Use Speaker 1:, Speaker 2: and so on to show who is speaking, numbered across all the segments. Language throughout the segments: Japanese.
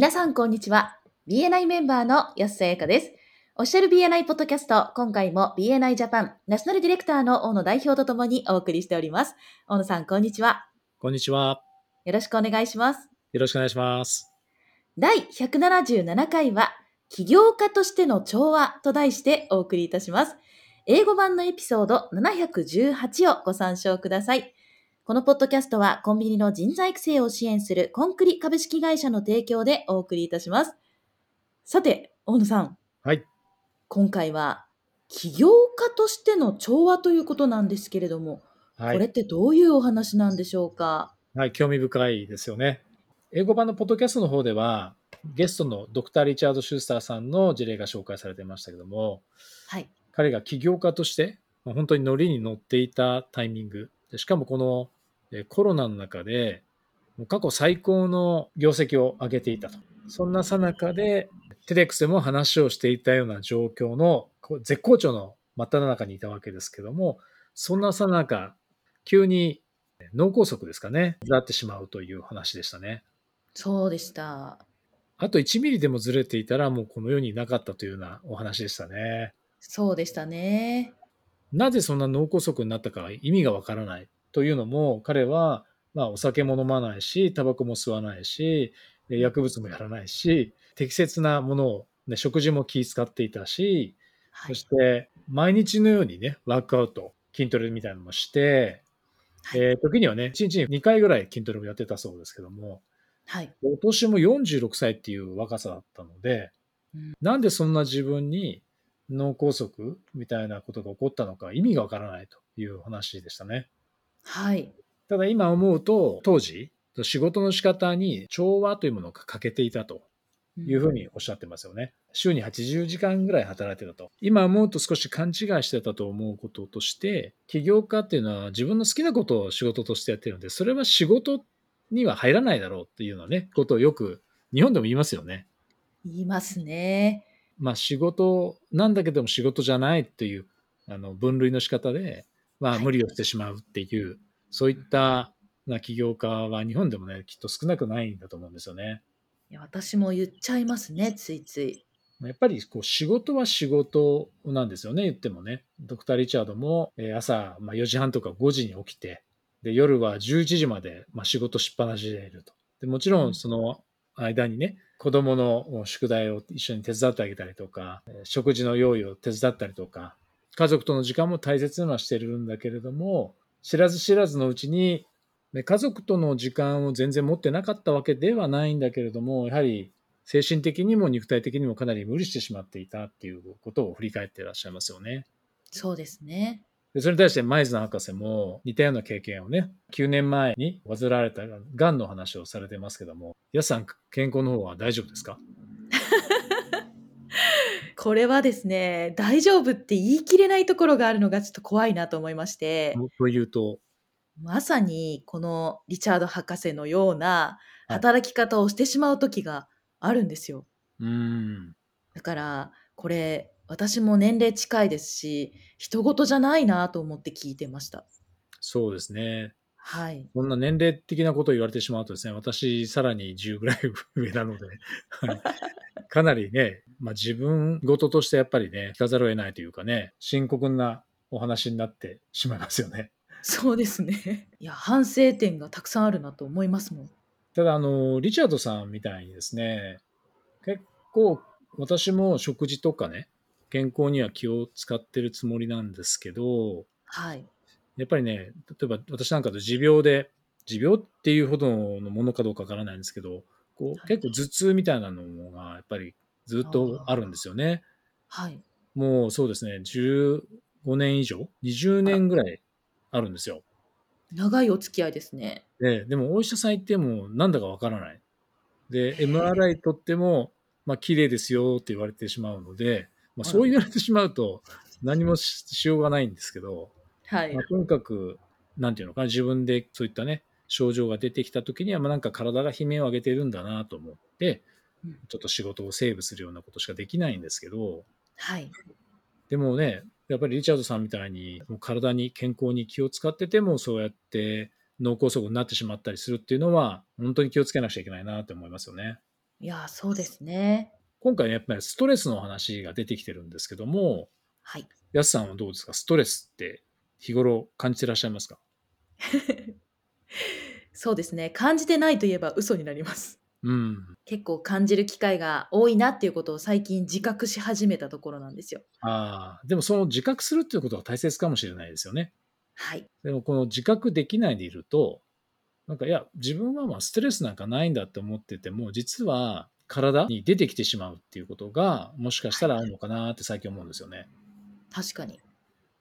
Speaker 1: 皆さん、こんにちは。BNI メンバーの安瀬彩香です。オフィシャル BNI ポッドキャスト、今回も BNI ジャパンナショナルディレクターの大野代表とともにお送りしております。大野さん、こんにちは。
Speaker 2: こんにちは。
Speaker 1: よろしくお願いします。
Speaker 2: よろしくお願いします。
Speaker 1: 第177回は、起業家としての調和と題してお送りいたします。英語版のエピソード718をご参照ください。このポッドキャストはコンビニの人材育成を支援するコンクリ株式会社の提供でお送りいたします。さて、大野さん。
Speaker 2: はい。
Speaker 1: 今回は起業家としての調和ということなんですけれども、
Speaker 2: はい、
Speaker 1: これってどういうお話なんでしょうか？
Speaker 2: はい、興味深いですよね。英語版のポッドキャストの方では、ゲストのドクター・リチャード・シュースターさんの事例が紹介されてましたけども、
Speaker 1: はい、
Speaker 2: 彼が起業家として、本当にノリに乗っていたタイミング、でしかもこのコロナの中で、過去最高の業績を上げていたと。そんなさなかで、テレックスでも話をしていたような状況の絶好調の真っ只中にいたわけですけども、そんなさなか、急に脳梗塞ですかね、なってしまうという話でしたね。
Speaker 1: そうでした。
Speaker 2: あと1ミリでもずれていたら、もうこの世にいなかったというようなお話でしたね。
Speaker 1: そうでしたね。
Speaker 2: なぜそんな脳梗塞になったか意味がわからないというのも、彼は、まあ、お酒も飲まないし、タバコも吸わないし、薬物もやらないし、適切なものを、ね、食事も気遣っていたし、
Speaker 1: はい、
Speaker 2: そして毎日のようにね、ワークアウト、筋トレみたいなのもして、
Speaker 1: はい、
Speaker 2: えー、時にはね、1日に2回ぐらい筋トレをやってたそうですけども、
Speaker 1: はい、
Speaker 2: お年も46歳っていう若さだったので、
Speaker 1: うん、
Speaker 2: なんでそんな自分に脳梗塞みたいなことが起こったのか意味がわからないという話でしたね。
Speaker 1: はい。
Speaker 2: ただ今思うと、当時、仕事の仕方に調和というものが欠けていたというふうにおっしゃってますよね。週に80時間ぐらい働いてたと。今思うと少し勘違いしてたと思うこととして、起業家っていうのは自分の好きなことを仕事としてやってるので、それは仕事には入らないだろうっていうようなね、ことをよく日本でも言いますよね。
Speaker 1: 言いますね。
Speaker 2: まあ仕事なんだけども仕事じゃないっていうあの分類の仕方で、まあ無理をしてしまうっていう、はい、そういったな起業家は日本でもね、きっと少なくないんだと思うんですよね。
Speaker 1: いや私も言っちゃいますね、ついつい。
Speaker 2: やっぱりこう仕事は仕事なんですよね、言ってもね。ドクター・リチャードも朝4時半とか5時に起きて、で夜は11時までまあ仕事しっぱなしでいると。でもちろんその間にね、子供の宿題を一緒に手伝ってあげたりとか、食事の用意を手伝ったりとか、家族との時間も大切にはしてるんだけれども、知らず知らずのうちに、家族との時間を全然持ってなかったわけではないんだけれども、やはり精神的にも肉体的にもかなり無理してしまっていたっていうことを振り返っていらっしゃいますよね。
Speaker 1: そうですね。
Speaker 2: でそれに対してマイズナー博士も似たような経験をね、9年前に患われたがんの話をされてますけども、やさん健康の方は大丈夫ですか？
Speaker 1: これはですね、大丈夫って言い切れないところがあるのがちょっと怖いなと思いまして。
Speaker 2: というと。
Speaker 1: まさにこのリチャード博士のような働き方をしてしまう時があるんですよ。
Speaker 2: うん。
Speaker 1: だからこれ私も年齢近いですし、人事じゃないなと思って聞いてました。
Speaker 2: そうですね。
Speaker 1: はい。
Speaker 2: そんな年齢的なことを言われてしまうとですね、私さらに10ぐらい上なので、かなりね、まあ、自分事としてやっぱりね、聞かざるを得ないというかね、深刻なお話になってしまいますよね。
Speaker 1: そうですね。いや、反省点がたくさんあるなと思いますもん。
Speaker 2: ただ、あの、リチャードさんみたいにですね、結構私も食事とかね、健康には気を使ってるつもりなんですけど、
Speaker 1: はい。
Speaker 2: やっぱりね、例えば私なんかと持病で、持病っていうほどのものかどうかわからないんですけど、こう
Speaker 1: はい
Speaker 2: 結構頭痛みたいなのがやっぱりずっとあるんですよね。
Speaker 1: はい。
Speaker 2: もうそうですね、15年以上 ?20 年ぐらいあるんですよ。
Speaker 1: 長いお付き合いですね。
Speaker 2: で、でもお医者さん行ってもなんだかわからない。で、MRI 取っても、まあ綺麗ですよって言われてしまうので、まあ、そう言われてしまうと何もししようがないんですけど、
Speaker 1: はい
Speaker 2: まあ、。とにかく、なんていうのかな、自分でそういったね、症状が出てきた時には、まあなんか体が悲鳴を上げてるんだなと思って
Speaker 1: うん、
Speaker 2: ちょっと仕事をセーブするようなことしかできないんですけど、
Speaker 1: はい。
Speaker 2: でもね、やっぱりリチャードさんみたいに、もう体に健康に気を使ってても、そうやって脳梗塞になってしまったりするっていうのは、本当に気をつけなくちゃいけないなって思いますよね。
Speaker 1: いやー、そうですね。
Speaker 2: 今回ね、やっぱりストレスの話が出てきてるんですけども、
Speaker 1: はい。
Speaker 2: やすさんはどうですか？ストレスって日頃感じてらっしゃいますか？
Speaker 1: そうですね。感じてないといえば嘘になります。
Speaker 2: うん。
Speaker 1: 結構感じる機会が多いなっていうことを最近自覚し始めたところなんですよ。
Speaker 2: ああ、でもその自覚するっていうことは大切かもしれないですよね。
Speaker 1: はい。
Speaker 2: でもこの自覚できないでいると、なんかいや、自分はまあストレスなんかないんだって思ってても、実は体に出てきてしまうっていうことが、もしかしたらあるのかなって最近思うんですよね。
Speaker 1: 確かに。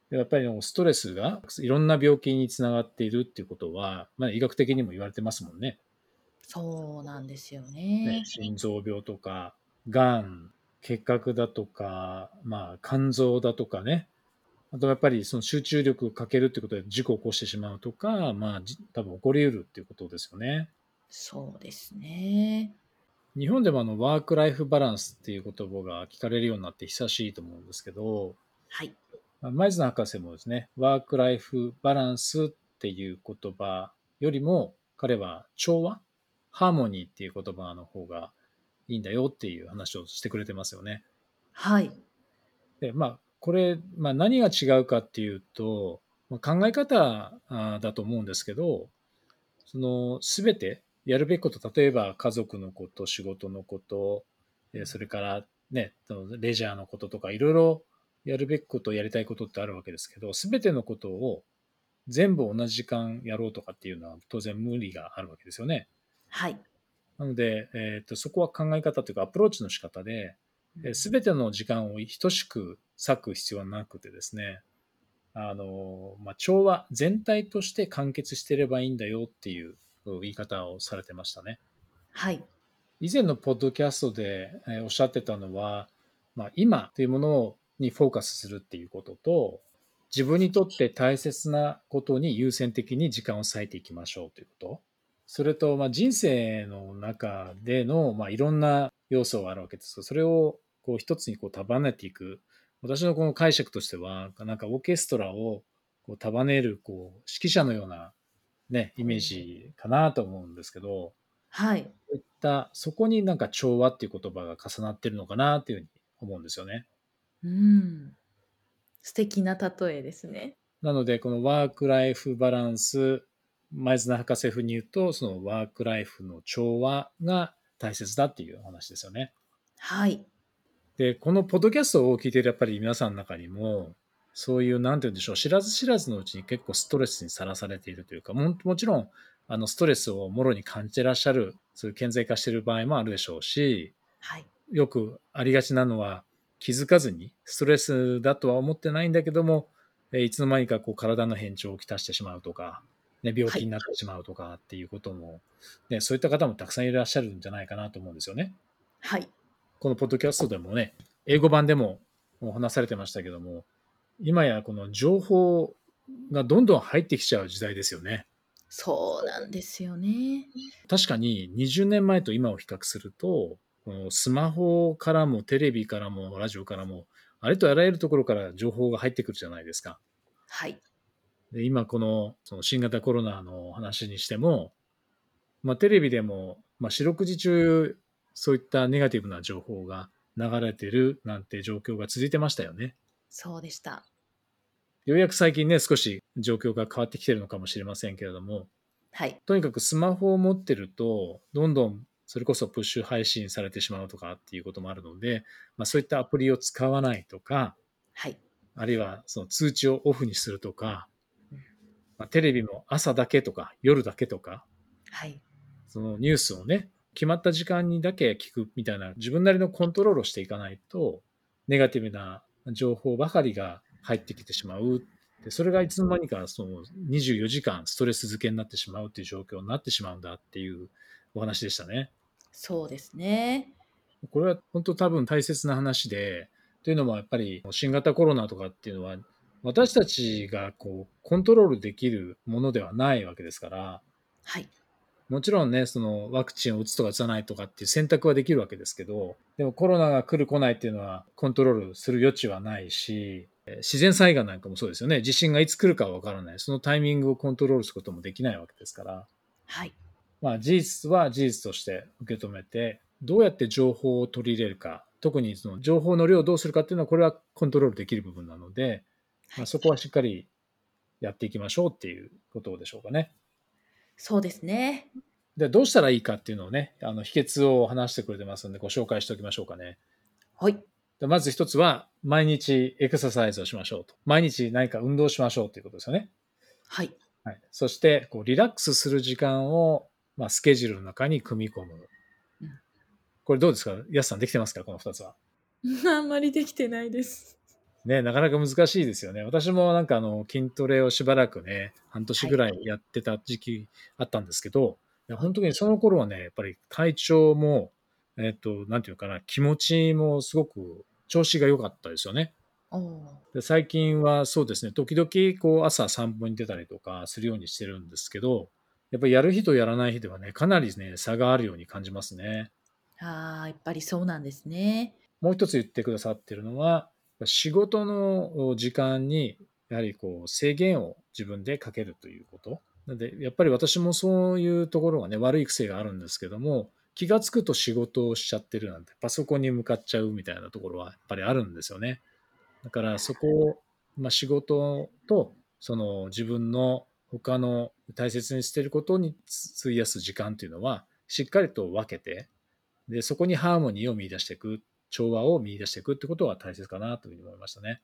Speaker 2: でやっぱりストレスがいろんな病気につながっているっていうことは、まあ、医学的にも言われてますもんね。
Speaker 1: そうなんですよ
Speaker 2: ね
Speaker 1: ね。
Speaker 2: 心臓病とか、がん、結核だとか、まあ、肝臓だとかね。あとやっぱりその集中力をかけるってことで事故を起こしてしまうとか、まあ、じ多分起こり得るっていうことですよね。
Speaker 1: そうですね。
Speaker 2: 日本でもあのワークライフバランスっていう言葉が聞かれるようになって久しいと思うんですけど、
Speaker 1: はい。
Speaker 2: まあ前津博士もですね、ワークライフバランスっていう言葉よりも、彼は調和ハーモニーっていう言葉の方がいいんだよっていう話をしてくれてますよね。
Speaker 1: はい。
Speaker 2: で、まあ、これ、まあ何が違うかっていうと、まあ考え方だと思うんですけど、そのすべてやるべきこと、例えば家族のこと、仕事のこと、えーそれからね、レジャーのこととか、いろいろやるべきこと、やりたいことってあるわけですけど、すべてのことを全部同じ時間やろうとかっていうのは当然無理があるわけですよね。
Speaker 1: はい。
Speaker 2: なので、えーとそこは考え方というかアプローチの仕方で、すべての時間を等しく割く必要はなくてですね、あの、まあ、調和全体として完結してればいいんだよっていう言い方をされてましたね。
Speaker 1: はい。
Speaker 2: 以前のポッドキャストでえーおっしゃってたのは、まあ、今というものにフォーカスするっていうことと、自分にとって大切なことに優先的に時間を割いていきましょうということ。それと、まあ、人生の中での、まあ、いろんな要素があるわけですが、それをこう一つにこう束ねていく。私のこの解釈としては、なんかオーケストラをこう束ねるこう指揮者のような、ね、イメージかなと思うんですけど、
Speaker 1: はい。
Speaker 2: そういった、そこになんか調和っていう言葉が重なってるのかなっていうふうに思うんですよね。
Speaker 1: うん。素敵な例えですね。
Speaker 2: なので、このワークライフバランス、前綱博士風に言うと、そのワークライフの調和が大切だっていうお話ですよね。
Speaker 1: はい。
Speaker 2: で、このポッドキャストを聞いているやっぱり皆さんの中にも、そういう、なんて言うんでしょう、知らず知らずのうちに結構ストレスにさらされているというか、ももちろん、あの、ストレスをもろに感じてらっしゃる、そういう顕在化している場合もあるでしょうし、
Speaker 1: はい。
Speaker 2: よくありがちなのは気づかずにストレスだとは思ってないんだけども、えーいつの間にかこう体の変調をきたしてしまうとか、ね、病気になってしまうとかっていうことも、ね、そういった方もたくさんいらっしゃるんじゃないかなと思うんですよね。
Speaker 1: はい。
Speaker 2: このポッドキャストでもね、英語版でもお話されてましたけども、今やこの情報がどんどん入ってきちゃう時代ですよね。
Speaker 1: そうなんですよね。
Speaker 2: 確かに20年前と今を比較すると、スマホからもテレビからもラジオからも、ありとあらゆるところから情報が入ってくるじゃないですか。
Speaker 1: はい。
Speaker 2: で今このその新型コロナの話にしても、まあ、テレビでも、まあ、四六時中そういったネガティブな情報が流れてるなんて状況が続いてましたよね。
Speaker 1: そうでした。
Speaker 2: ようやく最近ね、少し状況が変わってきてるのかもしれませんけれども、
Speaker 1: はい。
Speaker 2: とにかくスマホを持ってると、どんどんそれこそプッシュ配信されてしまうとかっていうこともあるので、まあ、そういったアプリを使わないとか、
Speaker 1: はい。
Speaker 2: あるいはその通知をオフにするとか、まあ、テレビも朝だけとか夜だけとか、
Speaker 1: はい。
Speaker 2: そのニュースをね、決まった時間にだけ聞くみたいな自分なりのコントロールをしていかないと、ネガティブな情報ばかりが入ってきてしまう。でそれがいつの間にかその24時間ストレス漬けになってしまうっていう状況になってしまうんだっていうお話でしたね。
Speaker 1: そうですね。
Speaker 2: これは本当多分大切な話で、というのもやっぱり新型コロナとかっていうのは私たちがこうコントロールできるものではないわけですから、
Speaker 1: はい。
Speaker 2: もちろんね、そのワクチンを打つとか打たないとかっていう選択はできるわけですけど、でもコロナが来る来ないっていうのはコントロールする余地はないし、えー自然災害なんかもそうですよね。地震がいつ来るかはわからない。そのタイミングをコントロールすることもできないわけですから、
Speaker 1: はい。
Speaker 2: まあ事実は事実として受け止めて、どうやって情報を取り入れるか、特にその情報の量をどうするかっていうのは、これはコントロールできる部分なので、まあ、そこはしっかりやっていきましょうっていうことでしょうかね。
Speaker 1: そうですね。
Speaker 2: で、どうしたらいいかっていうのをね、あの、秘訣を話してくれてますので、ご紹介しておきましょうかね。
Speaker 1: はい。
Speaker 2: でまず一つは、毎日エクササイズをしましょうと。毎日何か運動しましょうということですよね。
Speaker 1: はい。
Speaker 2: はい。そして、こう、リラックスする時間を、まあ、スケジュールの中に組み込む
Speaker 1: うん。
Speaker 2: これどうですか？安さんできてますか？この二つは。
Speaker 1: あんまりできてないです。
Speaker 2: ね、なかなか難しいですよね。私もなんかあの筋トレをしばらくね、半年ぐらいやってた時期あったんですけど、いや本当にその頃はね、やっぱり体調も、えっと、なんていうかな、気持ちもすごく調子が良かったですよね。で最近はそうですね、時々こう朝散歩に出たりとかするようにしてるんですけど、やっぱりやる日とやらない日ではね、かなりね、差があるように感じますね。
Speaker 1: ああ、やっぱりそうなんですね。
Speaker 2: もう一つ言ってくださってるのは、仕事の時間にやはりこう制限を自分でかけるということ。なので、やっぱり私もそういうところがね、悪い癖があるんですけども、気がつくと仕事をしちゃってるなんて、パソコンに向かっちゃうみたいなところはやっぱりあるんですよね。だからそこを、まあ、仕事とその自分の他の大切にしていることに費やす時間というのは、しっかりと分けて、で、そこにハーモニーを見出していく、調和を見出していくってことは大切かなというふうに思いましたね。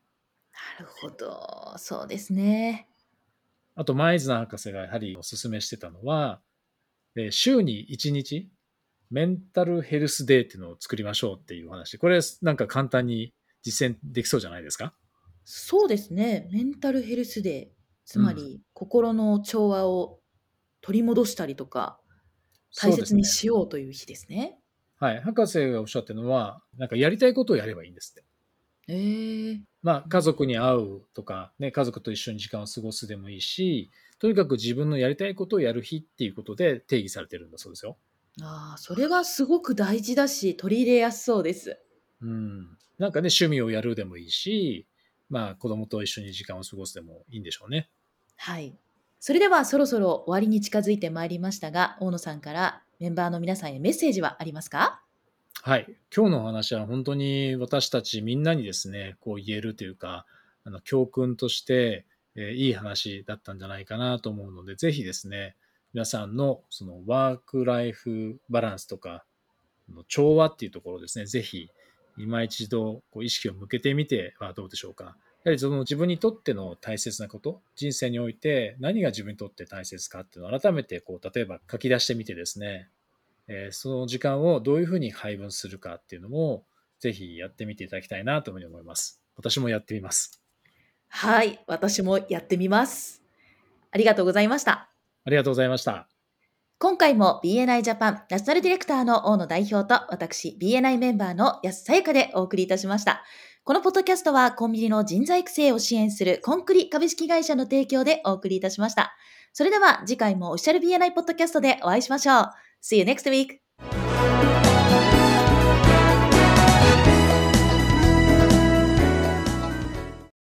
Speaker 1: なるほど。そうですね。
Speaker 2: あと、前津博士がやはりお勧めしてたのは、えー週に1日、メンタルヘルスデーっていうのを作りましょうっていうお話。これ、なんか簡単に実践できそうじゃないですか？
Speaker 1: そうですね。メンタルヘルスデー。つまり、心の調和を取り戻したりとか、大切に
Speaker 2: そうです
Speaker 1: しようという日ですね。
Speaker 2: ねはい。博士がおっしゃってるのは、なんかやりたいことをやればいいんですって。
Speaker 1: ええ
Speaker 2: まあ、家族に会うとか、ね、家族と一緒に時間を過ごすでもいいし、とにかく自分のやりたいことをやる日っていうことで定義されてるんだそうですよ。
Speaker 1: ああ、それはすごく大事だし、取り入れやすそうです。
Speaker 2: うん。なんかね、趣味をやるでもいいし、まあ、子供と一緒に時間を過ごすでもいいんでしょうね。
Speaker 1: はい。それではそろそろ終わりに近づいてまいりましたが、大野さんからメンバーの皆さんへメッセージはありますか？
Speaker 2: はい。今日のお話は本当に私たちみんなにですね、こう言えるというか、あの教訓として、えーいい話だったんじゃないかなと思うので、ぜひですね、皆さんのそのワークライフバランスとか、の調和っていうところですね、ぜひ今一度こう意識を向けてみてはどうでしょうか。やはりその自分にとっての大切なこと、人生において何が自分にとって大切かっていうのを改めてこう、例えば書き出してみてですね、えーその時間をどういうふうに配分するかっていうのも、ぜひやってみていただきたいなというふうに思います。私もやってみます。
Speaker 1: はい。私もやってみます。ありがとうございました。
Speaker 2: ありがとうございました。
Speaker 1: 今回も BNI ジャパンナショナルディレクターの大野代表と私 BNI メンバーの安さやかでお送りいたしました。このポッドキャストはコンビニの人材育成を支援するコンクリ株式会社の提供でお送りいたしました。それでは次回もオフィシャル BNI ポッドキャストでお会いしましょう。See you next week!